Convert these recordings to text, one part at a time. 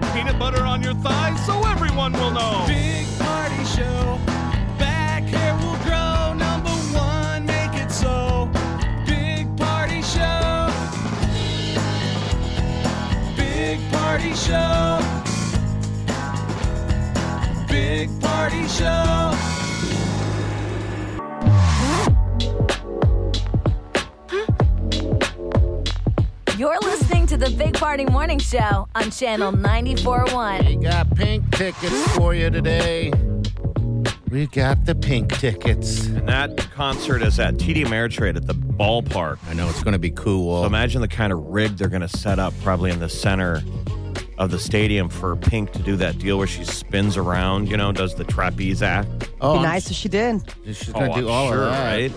The peanut butter on your thighs so everyone will know. Big party show. Back hair will grow. Number one, make it so. Big party show. Big party show. Big party show. You're listening to the Big Party Morning Show on Channel 94.1. We got pink tickets for you today. We got the pink tickets. And that concert is at TD Ameritrade at the ballpark. I know it's going to be cool. So imagine the kind of rig they're going to set up probably in the center of the stadium for Pink to do that deal where she spins around, you know, does the trapeze act. oh, Be I'm nice if she did. She's Oh, going to do I'm all sure, of that. right?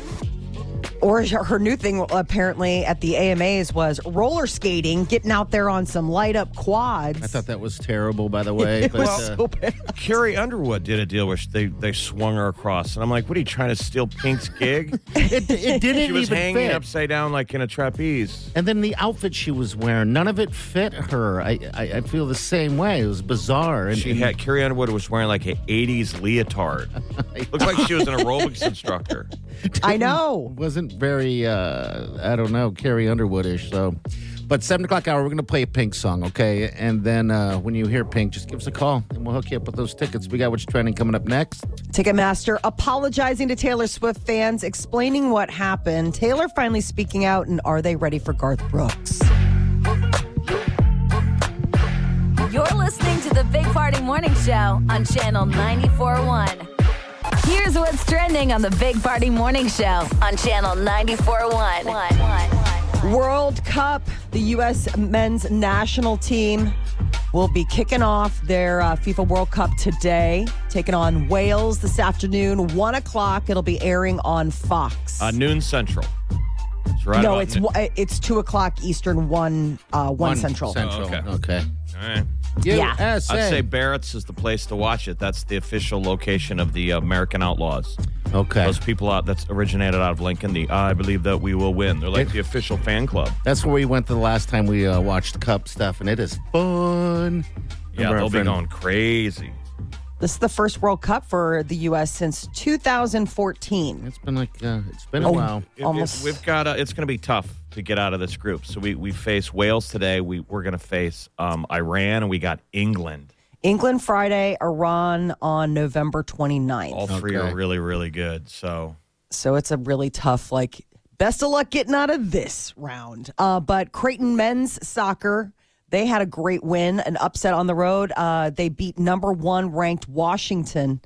Or her her new thing apparently at the AMAs was roller skating, getting out there on some light up quads. I thought that was terrible, by the way. it but, was uh, so bad. Carrie Underwood did a deal where they, they swung her across. And I'm like, what are you trying to steal Pink's gig? it, it didn't she was even hanging fit. upside down like in a trapeze. And then the outfit she was wearing, none of it fit her. I, I, I feel the same way. It was bizarre. And, She and- had Carrie Underwood was wearing like an 80s leotard. Looked like she was an aerobics instructor. I know. wasn't very uh I don't know, Carrie Underwoodish. So but seven o'clock hour, we're gonna play a pink song, okay? And then uh when you hear pink, just give us a call and we'll hook you up with those tickets. We got what's trending coming up next. Ticketmaster apologizing to Taylor Swift fans, explaining what happened. Taylor finally speaking out, and are they ready for Garth Brooks? You're listening to the Big Party Morning Show on Channel 94.1. Here's what's trending on the Big Party Morning Show on Channel 94.1. World Cup, the U.S. men's national team will be kicking off their uh, FIFA World Cup today, taking on Wales this afternoon, one o'clock. It'll be airing on Fox. Uh, noon central. It's right no, it's noon. it's two o'clock Eastern, one uh, one, central. Central. Oh, okay. okay. All right. Yeah. USA. I'd say Barrett's is the place to watch it. That's the official location of the American Outlaws. Okay. Those people out that's originated out of Lincoln. The I believe that we will win. They're like the official fan club. That's where we went the last time we uh, watched Cup stuff, and it is fun. Yeah, Remember they'll be friend- going crazy. This is the first World Cup for the U.S. since 2014. It's been like uh, it's been Oh. a while. It- it- Almost- we've got. A, it's going to be tough to get out of this group. So we we face Wales today. We we're going to face um, Iran, and we got England. England Friday, Iran on November 29th. All three Okay. are really really good. So So it's a really tough, like, best of luck getting out of this round. Uh, but Creighton men's soccer, they had a great win, an upset on the road. Uh, they beat number one ranked Washington,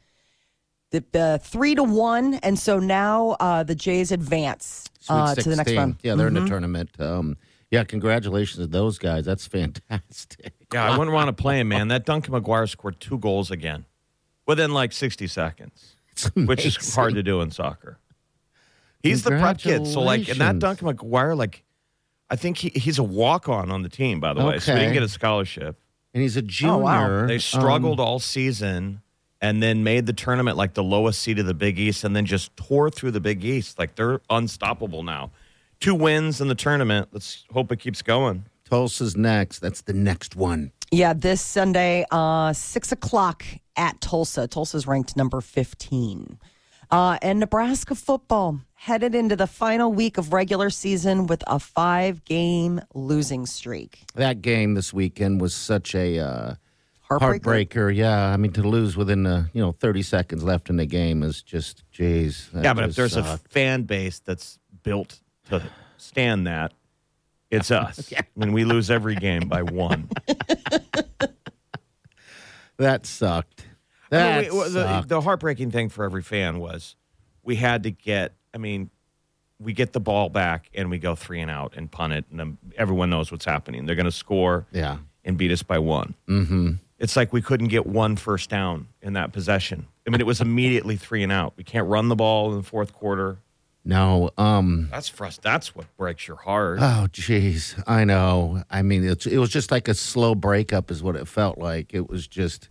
the uh, three to one, and so now uh, the Jays advance uh, to the next round. Yeah, they're in Mhm. the tournament. Um, yeah, congratulations to those guys. That's fantastic. yeah, I wouldn't want to play him, man. That Duncan McGuire scored two goals again within like sixty seconds, which is hard to do in soccer. He's the prep kid. So like, and that Duncan McGuire, like, I think he, he's a walk on on the team. By the way, so he Okay. didn't get a scholarship. And he's a junior. Oh, wow. They struggled Um, all season and then made the tournament like the lowest seed of the Big East and then just tore through the Big East. Like they're unstoppable now. Two wins in the tournament. Let's hope it keeps going. Tulsa's next. That's the next one. Yeah, this Sunday, uh, six o'clock at Tulsa. Tulsa's ranked number 15. Uh, and Nebraska football headed into the final week of regular season with a five game losing streak. That game this weekend was such a uh, Heartbreaker. heartbreaker. Yeah, I mean to lose within uh, you know 30 seconds left in the game is just, geez. that Yeah, but if just there's a fan base that's built to stand that, it's us. I mean, we lose every game by one. that sucked. I mean, we- the, the heartbreaking thing for every fan was we had to get. I mean, we get the ball back and we go three and out and punt it, and then everyone knows what's happening. They're going to score yeah. and beat us by one. Mm-hmm. It's like we couldn't get one first down in that possession. I mean, it was immediately three and out. We can't run the ball in the fourth quarter. No, um, That's frust- That's what breaks your heart. Oh, jeez. I know. I mean, it's, it was just like a slow breakup, is what it felt like. It was just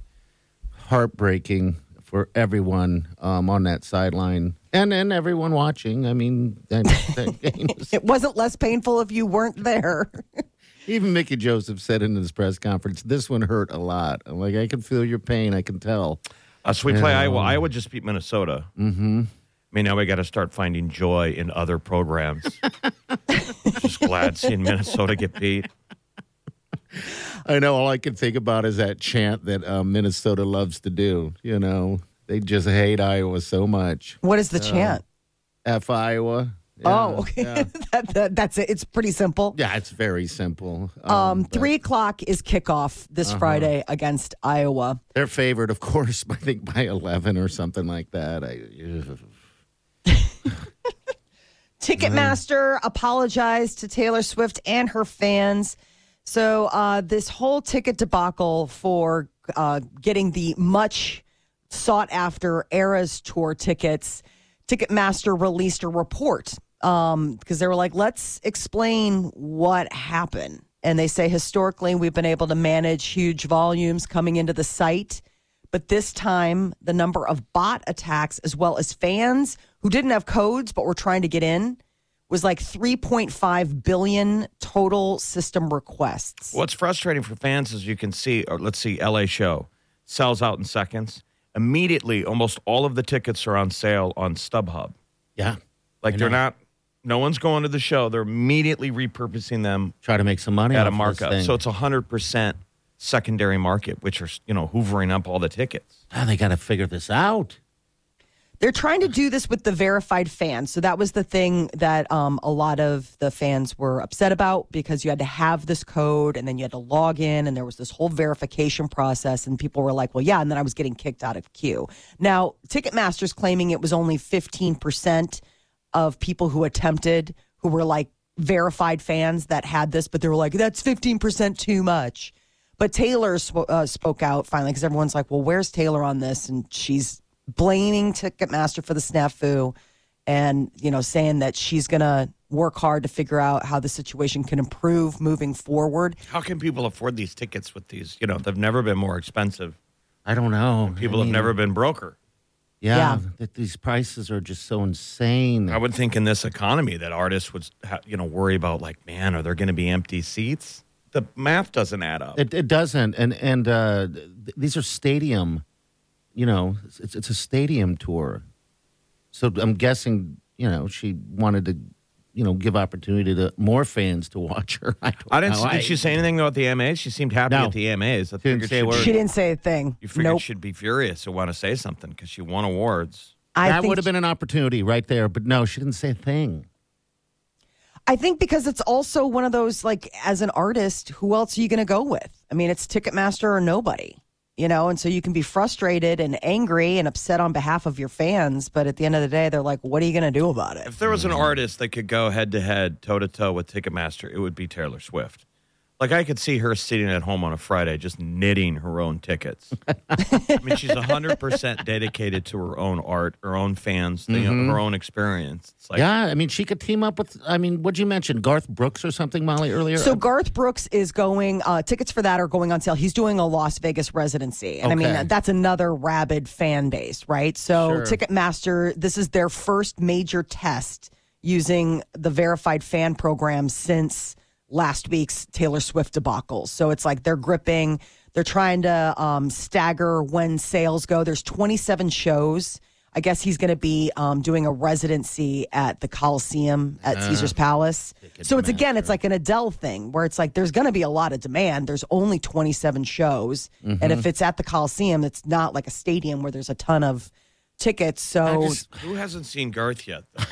heartbreaking for everyone um, on that sideline and and everyone watching. I mean, that, that game was, It wasn't less painful if you weren't there. even Mickey Joseph said in his press conference, "This one hurt a lot." I'm like, I can feel your pain. I can tell. Uh, so we play Iowa. Iowa just beat Minnesota. Mm-hmm. I mean, now we got to start finding joy in other programs. just glad seeing Minnesota get beat. I know. All I can think about is that chant that um, Minnesota loves to do. You know, they just hate Iowa so much. What is the chant? F Iowa. oh, okay. yeah. that, that, that's it. It's pretty simple. Yeah, it's very simple. Um, but three o'clock is kickoff this Friday against Iowa. They're favored, of course, I think by 11 or something like that. I. Ticketmaster apologized to Taylor Swift and her fans. So uh, this whole ticket debacle for uh, getting the much sought after Eras tour tickets, Ticketmaster released a report um, because they were like, let's explain what happened. And they say historically we've been able to manage huge volumes coming into the site. But this time, the number of bot attacks, as well as fans who didn't have codes but were trying to get in, was like 3.5 billion total system requests. What's frustrating for fans is you can see, or let's see, LA show sells out in seconds. Immediately, almost all of the tickets are on sale on StubHub. yeah. Like they're not, no one's going to the show. They're immediately repurposing them Try to make some money at a off this markup. thing. So it's a hundred percent secondary market, which are you know hoovering up all the tickets. Ah, they got to figure this out. They're trying to do this with the verified fans. So that was the thing that um, a lot of the fans were upset about because you had to have this code and then you had to log in and there was this whole verification process. And people were like, well, yeah. And then I was getting kicked out of queue. Now, Ticketmaster's claiming it was only 15% of people who attempted who were like verified fans that had this, but they were like, that's 15% too much. But Taylor sp- uh, spoke out finally because everyone's like, well, where's Taylor on this? And she's blaming Ticketmaster for the snafu and, you know, saying that she's going to work hard to figure out how the situation can improve moving forward. How can people afford these tickets with these? You know, they've never been more expensive. I don't know. People I have never been broker. Yeah, Yeah. That these prices are just so insane. I would think in this economy that artists would, ha- you know, worry about like, man, are there going to be empty seats? The math doesn't add up. It, it doesn't, and and uh, th- these are stadium. You know, it's it's a stadium tour, so I'm guessing you know she wanted to, you know, give opportunity to more fans to watch her. I, don't I didn't. know. Did she say anything about the AMAs? She seemed happy No. at the AMAs. I Didn't figured say a she'd- word. She didn't say a thing. You figured nope. she'd be furious or want to say something because she won awards. I that would have been an opportunity right there, but no, she didn't say a thing. I think because it's also one of those like as an artist, who else are you going to go with? I mean, it's Ticketmaster or nobody, you know, and so you can be frustrated and angry and upset on behalf of your fans, but at the end of the day, they're like, "What are you going to do about it?" If there was an artist that could go head to head, toe to toe with Ticketmaster, it would be Taylor Swift. Like I could see her sitting at home on a Friday just knitting her own tickets. I mean, she's hundred percent dedicated to her own art, her own fans, the, her own experience. It's like yeah, I mean, she could team up with. I mean, what'd you mention, Garth Brooks or something, Molly, earlier? So Garth Brooks is going. Uh, tickets for that are going on sale. He's doing a Las Vegas residency, and I mean that's another rabid fan base, right? So Sure. Ticketmaster, this is their first major test using the verified fan program since last week's Taylor Swift debacle. So it's like they're gripping. They're trying to um, stagger when sales go. There's 27 shows. I guess he's going to be um, doing a residency at the Coliseum at Caesar's Palace. So it's again, it's like an Adele thing where it's like there's going to be a lot of demand. There's only 27 shows, and if it's at the Coliseum, it's not like a stadium where there's a ton of tickets. So Who hasn't seen Garth yet?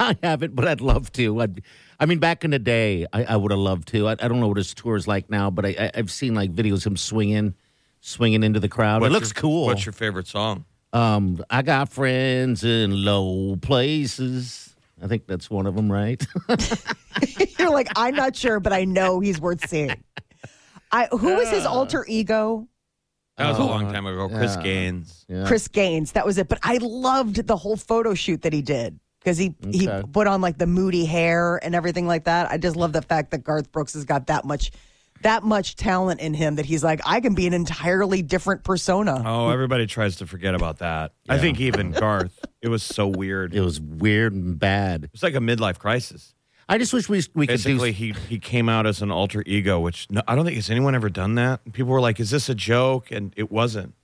Though? I haven't, but I'd love to. I'd, I mean, back in the day, I, I would have loved to. I, I don't know what his tour is like now, but I, I, I've seen like videos of him swinging, swinging into the crowd. What's it looks your- cool. What's your favorite song? um, I got friends in low places. I think that's one of them, right? you're like, I'm not sure, but I know he's worth seeing. I, who was his alter ego? That was a long time ago. Chris yeah. Gaines. Yeah. Chris Gaines. That was it. But I loved the whole photo shoot that he did because he he put on like the moody hair and everything like that. I just love the fact that Garth Brooks has got that much that much talent in him that he's like I can be an entirely different persona. Oh, everybody tries to forget about that. I think even Garth. It was so weird. it It was weird and bad. was like a midlife crisis. I just wish we we could Basically, do. he he came out as an alter ego, which no, I don't think has anyone ever done that. And people were like, "Is this a joke?" And it wasn't.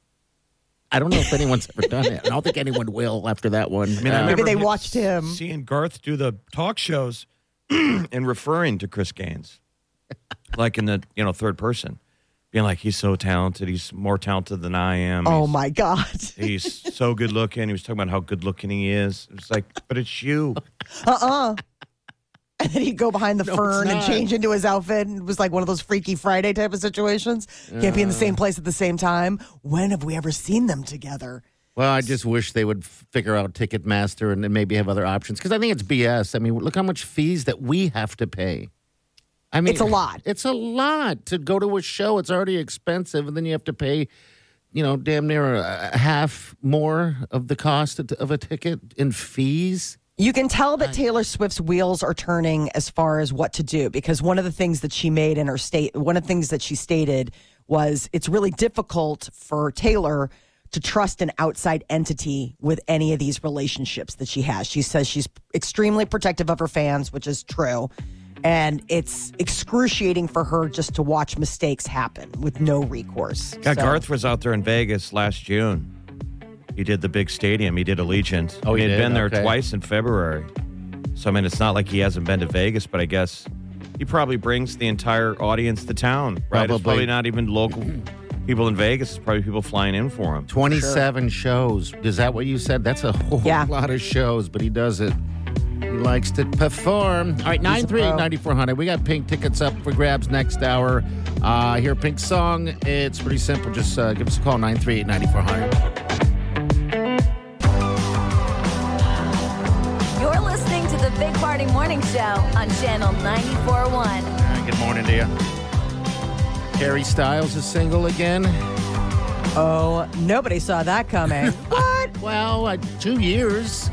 I don't know if anyone's ever done it. I don't think anyone will after that one. I mean, I Uh, remember they watched him. seeing Garth do the talk shows and referring to Chris Gaines, like in the you know third person, being like, "He's so talented. He's more talented than I am. Oh He's- my god. He's so good looking. He was talking about how good looking he is. It's like, but it's you. Uh-uh. And then he'd go behind the No, fern and change into his outfit. And it was like one of those Freaky Friday type of situations. Can't be in the same place at the same time. When have we ever seen them together? Well, I just wish they would figure out Ticketmaster and maybe have other options because I think it's BS. I mean, look how much fees that we have to pay. I mean, It's a lot. It's a lot to go to a show. It's already expensive, and then you have to pay, you know, damn near a, a half more of the cost of a ticket in fees. You can tell that Taylor Swift's wheels are turning as far as what to do because one of the things that she made in her state, one of the things that she stated was it's really difficult for Taylor to trust an outside entity with any of these relationships that she has. She says she's extremely protective of her fans, which is true. And it's excruciating for her just to watch mistakes happen with no recourse. Yeah, So- Garth was out there in Vegas last June. He did the big stadium. He did Allegiant. Oh, he had did? been there Okay. twice in February. So I mean, it's not like he hasn't been to Vegas, but I guess he probably brings the entire audience to town. Right? It's Probably. probably not even local people in Vegas. It's probably people flying in for him. 27 shows. Is that what you said? That's a whole Yeah. lot of shows, but he does it. He likes to perform. All right, 938 9400. We got pink tickets up for grabs next hour. Uh, hear Pink's song. It's pretty simple. Just uh, give us a call 938 Party Morning Show on Channel 94.1. Good morning to you. Harry Styles is single again. Oh, nobody saw that coming. what? Well, uh, two years.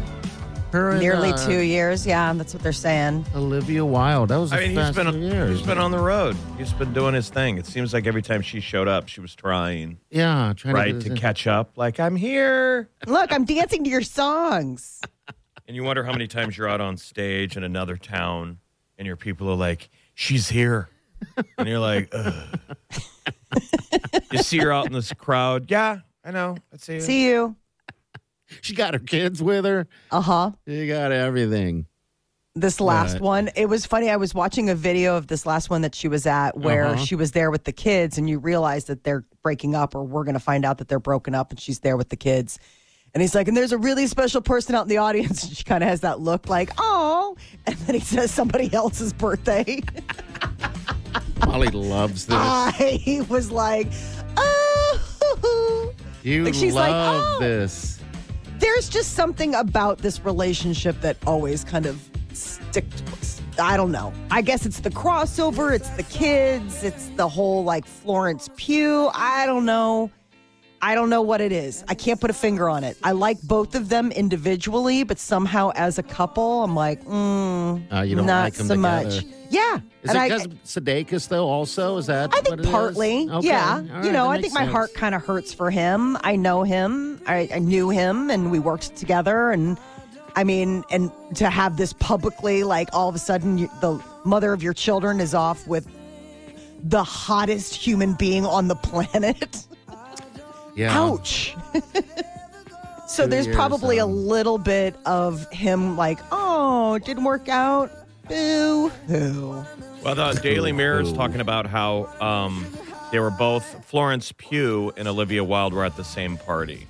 Her and, Nearly uh, two years. Yeah, that's what they're saying. Olivia Wilde. That was a I mean, he's fast been few years. he's been on the road. He's been doing his thing. It seems like every time she showed up, she was trying yeah, trying right to, to catch up. Like I'm here, Look, I'm dancing to your songs. and you wonder how many times you're out on stage in another town, and your people are like, "She's here," and you're like, Ugh. "You see her out in this crowd? Yeah, I know. I see you." See you. She got her kids with her. Uh huh. She got everything. This last Right. one, it was funny. I was watching a video of this last one that she was at where Uh-huh. she was there with the kids, and you realize that they're breaking up, or we're going to find out that they're broken up, and she's there with the kids. And he's like, and there's a really special person out in the audience. And she kind of has that look like, oh. And then he says somebody else's birthday. Molly loves this. I was like, oh. you like she's like, love "Oh." this. there's just something about this relationship that always kind of stick I don't know. I guess it's the crossover, it's the kids, it's the whole like Florence Pugh. I don't know. I don't know what it is. I can't put a finger on it. I like both of them individually, but somehow as a couple, I'm like, mm, Uh, you don't not like them so together. much. Yeah. Is and it because Sudeikis though? Also, is that? I think partly, Okay. yeah. All you know, I think my sense. heart kind of hurts for him. I know him. I, I knew him, and we worked together. And I mean, and to have this publicly, like all of a sudden, you, the mother of your children is off with the hottest human being on the planet. Yeah. Ouch. So Two there's years, probably a um, little bit of him like, oh, it didn't work out. Boo hoo. Well, the Daily Mirror is talking about how um, they were both Florence Pugh and Olivia Wilde were at the same party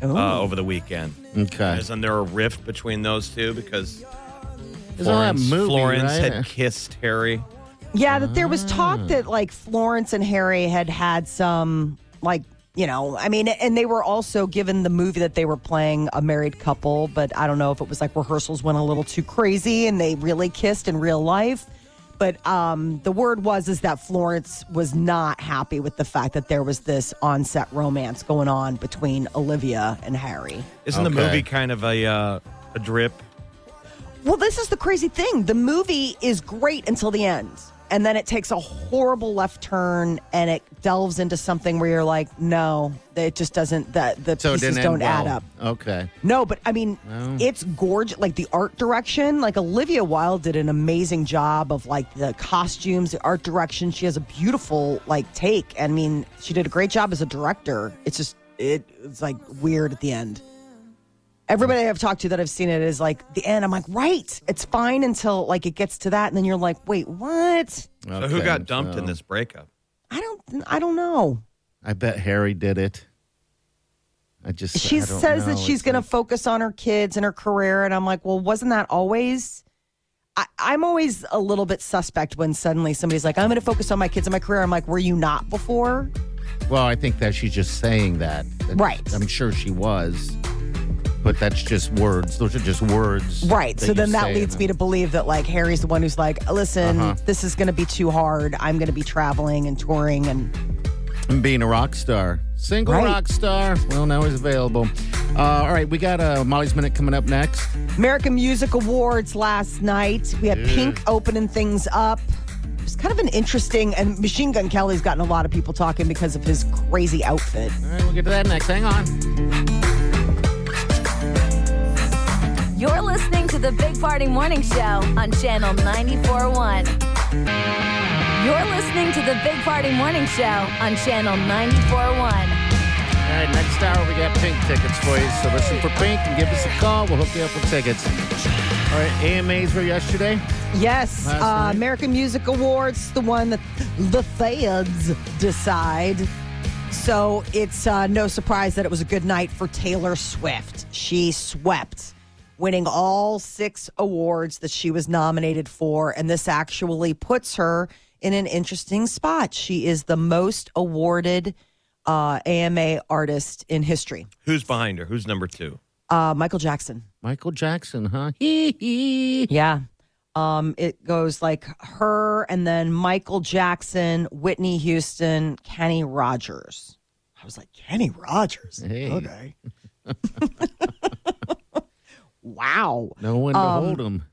uh, over the weekend. Okay. Isn't there a rift between those two because There's all that Florence, movie, Florence right? had kissed Harry? Yeah, that there was Ah. talk that like Florence and Harry had had some like you know, I mean, and they were also given the movie that they were playing a married couple, but I don't know if it was like rehearsals went a little too crazy and they really kissed in real life. But um, the word was is that Florence was not happy with the fact that there was this on-set romance going on between Olivia and Harry. Isn't the movie kind of a uh, a drip? Well, this is the crazy thing. The movie is great until the end. And then it takes a horrible left turn and it delves into something where you're like, no, it just doesn't, that the So pieces don't end add up. Okay. No, but I mean, oh. it's gorgeous. Like the art direction, like Olivia Wilde did an amazing job of like the costumes, the art direction. She has a beautiful like take. I mean, she did a great job as a director. It's just, it, it's like weird at the end. Everybody I've talked to that I've seen it is like the end. I'm like, right, it's fine until like it gets to that, and then you're like, wait, what? So who Okay, got dumped so- in this breakup? I don't, I don't know. I bet Harry did it. I just. She I don't says that she's It's going to like- focus on her kids and her career, and I'm like, well, wasn't that always? I, I'm always a little bit suspect when suddenly somebody's like, I'm going to focus on my kids and my career. I'm like, were you not before? Well, I think that she's just saying that. That's- Right. I'm sure she was, but that's just words. Those are just words. Right. So then that leads me to believe that like Harry's the one who's like, listen, Uh-huh. this is going to be too hard. I'm going to be traveling and touring and and being a rock star. Single Right. rock star. Well, now he's available. Uh, all right, we got uh, Molly's Minute coming up next. American Music Awards last night. We had Pink opening things up. It was kind of an interesting, and Machine Gun Kelly's gotten a lot of people talking because of his crazy outfit. All right, we'll get to that next. Hang on. You're listening to the Big Party Morning Show on Channel 94.1. You're listening to the Big Party Morning Show on Channel 94.1. All right, next hour we got Pink tickets for you. So listen for Pink and give us a call. We'll hook you up with tickets. All right, AMAs were yesterday. Yes, Last uh, night. American Music Awards, the one that the feds decide. So it's uh, no surprise that it was a good night for Taylor Swift. She swept, winning all six awards that she was nominated for. And this actually puts her in an interesting spot. She is the most awarded uh, AMA artist in history. Who's behind her? Who's number two? Uh, Michael Jackson. Michael Jackson, huh? Hee hee. Yeah. Um, it goes like her and then Michael Jackson, Whitney Houston, Kenny Rogers. I was like, Kenny Rogers. Hey. Okay. wow. No one to Um, hold him.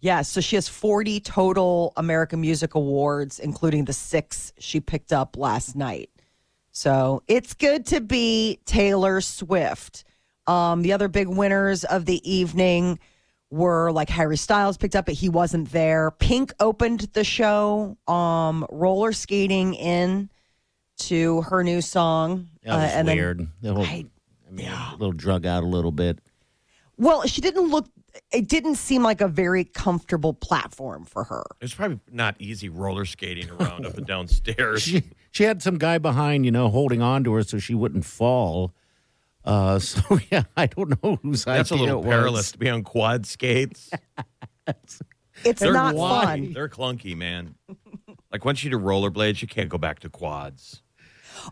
Yeah, so she has 40 total American Music Awards, including the six she picked up last night. So it's good to be Taylor Swift. Um, the other big winners of the evening were like Harry Styles picked up, but he wasn't there. Pink opened the show, um, roller skating in to her new song. That was uh, and then- weird. the whole, I- I mean, a little drug out a little bit. Well, she didn't look. It didn't seem like a very comfortable platform for her. It's probably not easy roller skating around up and down stairs. She she had some guy behind, you know, holding on to her so she wouldn't fall. Uh, so yeah, I don't know whose That's a little it was. perilous to be on quad skates. It's They're not clunky. fun. They're clunky, man. like once you do rollerblades, you can't go back to quads.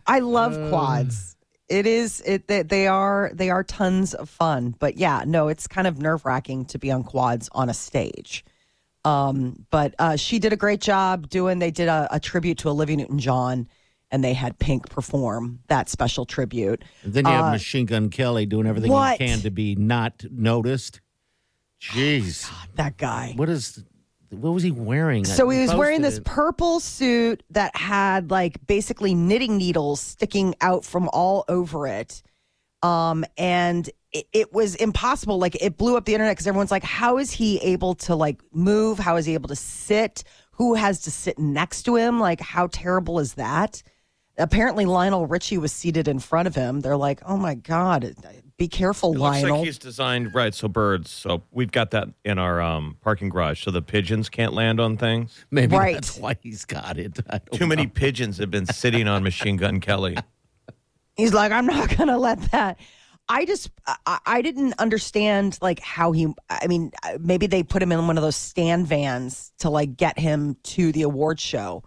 I love quads. It is it they, they are they are tons of fun. But yeah, no, it's kind of nerve wracking to be on quads on a stage. Um, but uh, she did a great job doing. They did a, a tribute to Olivia Newton John, and they had Pink perform that special tribute. And then you have Uh, Machine Gun Kelly doing everything what? he can to be not noticed. Jeez, That guy. what is? What was he wearing? So he was wearing this it. purple suit that had like basically knitting needles sticking out from all over it. Um, and it, it was impossible. Like it blew up the internet because everyone's like, how is he able to like move? How is he able to sit? Who has to sit next to him? Like, how terrible is that? Apparently, Lionel Richie was seated in front of him. They're like, oh my God, be careful, It looks like he's designed right. So birds. So we've got that in our um, parking garage, so the pigeons can't land on things. Maybe Right. that's why he's got it. I don't Too many pigeons have been sitting on Machine Gun Kelly. He's like, I'm not gonna let that. I just, I, I didn't understand like how he. I mean, maybe they put him in one of those stand vans to like get him to the award show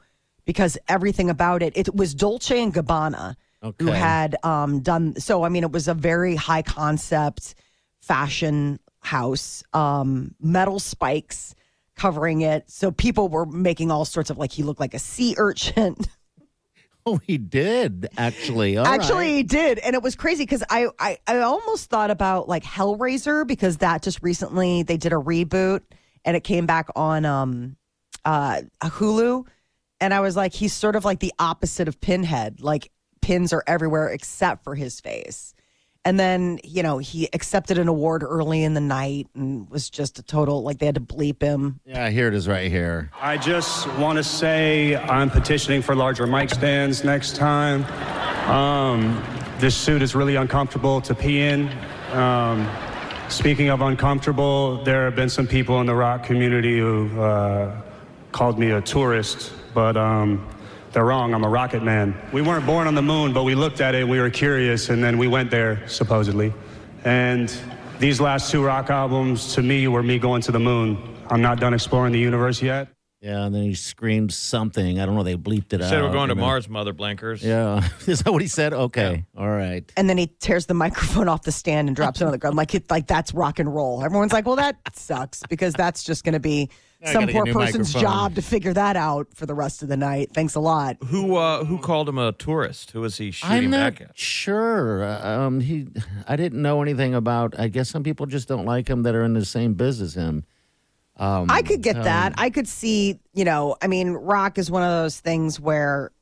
because everything about it. It was Dolce and Gabbana who had um, done. So I mean, it was a very high concept fashion house, um, metal spikes covering it. So people were making all sorts of like he looked like a sea urchin. Oh, he did actually. All Actually, right. he did, and it was crazy because I, I I almost thought about like Hellraiser because that just recently they did a reboot and it came back on um uh Hulu, and I was like, he's sort of like the opposite of Pinhead. Like pins are everywhere except for his face. And then, you know, he accepted an award early in the night and was just a total like they had to bleep him. yeah, here it is right here. I just want to say I'm petitioning for larger mic stands next time. Um, this suit is really uncomfortable to pee in. Um, speaking of uncomfortable, there have been some people in the rock community who uh, called me a tourist, but um, they're wrong. I'm a rocket man. We weren't born on the moon, but we looked at it, we were curious, and then we went there, supposedly. And these last two rock albums, to me, were me going to the moon. I'm not done exploring the universe yet. Yeah, and then he screamed something. I don't know. They bleeped it out. Said we're going to you know. Mars, mother blankers. Yeah, is that what he said? Okay, all right. And then he tears the microphone off the stand and drops it on the ground. Like, it, like that's rock and roll. Everyone's like, well, that sucks because that's just going to be I some poor person's microphone. job to figure that out for the rest of the night. Thanks a lot. Who uh, who called him a tourist? Who was he shooting I'm not back at? sure. Um, he, I didn't know anything about. I guess some people just don't like him that are in the same biz as him. Um, I could get that. I could see, you know, I mean, rock is one of those things where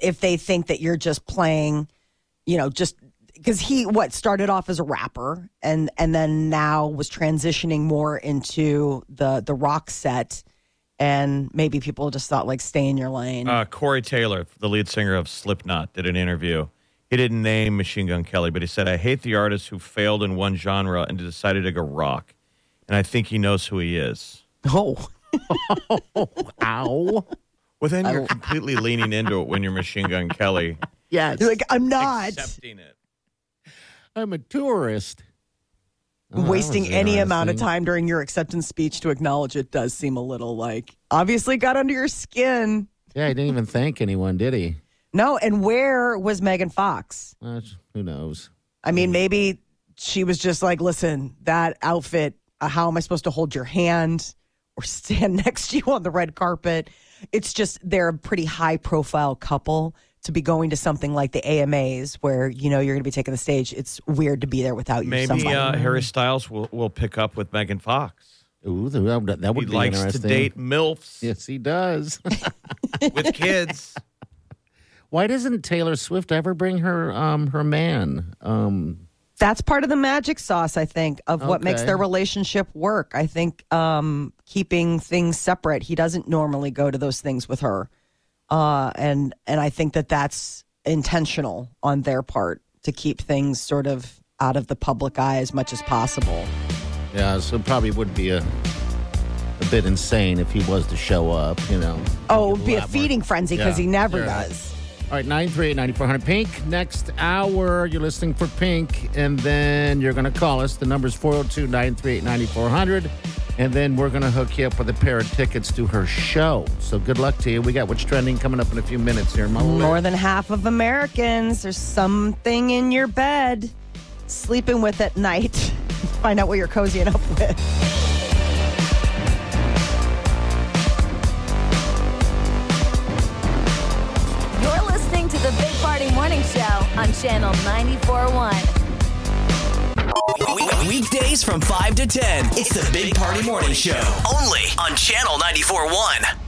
if they think that you're just playing, you know, just because he what started off as a rapper and and then now was transitioning more into the the rock set and maybe people just thought like stay in your lane. Uh, Corey Taylor, the lead singer of Slipknot, did an interview. He didn't name Machine Gun Kelly, but he said, I hate the artist who failed in one genre and decided to go rock. And I think he knows who he is. oh. Ow. Well, then you're completely leaning into it when you're Machine Gun Kelly. Yes, You're like I'm not Accepting it. I'm a tourist. Oh, wasting any amount of time during your acceptance speech to acknowledge it does seem a little like obviously got under your skin. Yeah, he didn't even thank anyone, did he? No, and where was Megan Fox? Uh, who knows? I mean, maybe she was just like, listen, that outfit, uh, how am I supposed to hold your hand or stand next to you on the red carpet? It's just they're a pretty high profile couple to be going to something like the AMAs where you know you're going to be taking the stage. It's weird to be there without you. Maybe somebody. uh, Harry Styles will, will pick up with Megan Fox. Ooh, that, that would He be likes to date MILFs Yes, he does. with kids. Why doesn't Taylor Swift ever bring her um her man? Um, that's part of the magic sauce, I think, of what makes their relationship work. I think um, keeping things separate. He doesn't normally go to those things with her, uh, and and I think that that's intentional on their part to keep things sort of out of the public eye as much as possible. yeah, so probably would be a a bit insane if he was to show up. You know. Oh, it would be a lot more- feeding frenzy because Yeah, he never sure. does. All right, 938 9400 Pink. Next hour, you're listening for Pink, and then you're going to call us. The number's 402 938 9400. And then we're going to hook you up with a pair of tickets to her show. So good luck to you. We got what's trending coming up in a few minutes here. Mama More than half of Americans, there's something in your bed sleeping with at night. Find out what you're cozying up with. You're listening to the Big Party Morning Show on Channel 94.1. We- Weekdays from 5 to 10. It's the Big Party Morning Show. Only on Channel 94.1.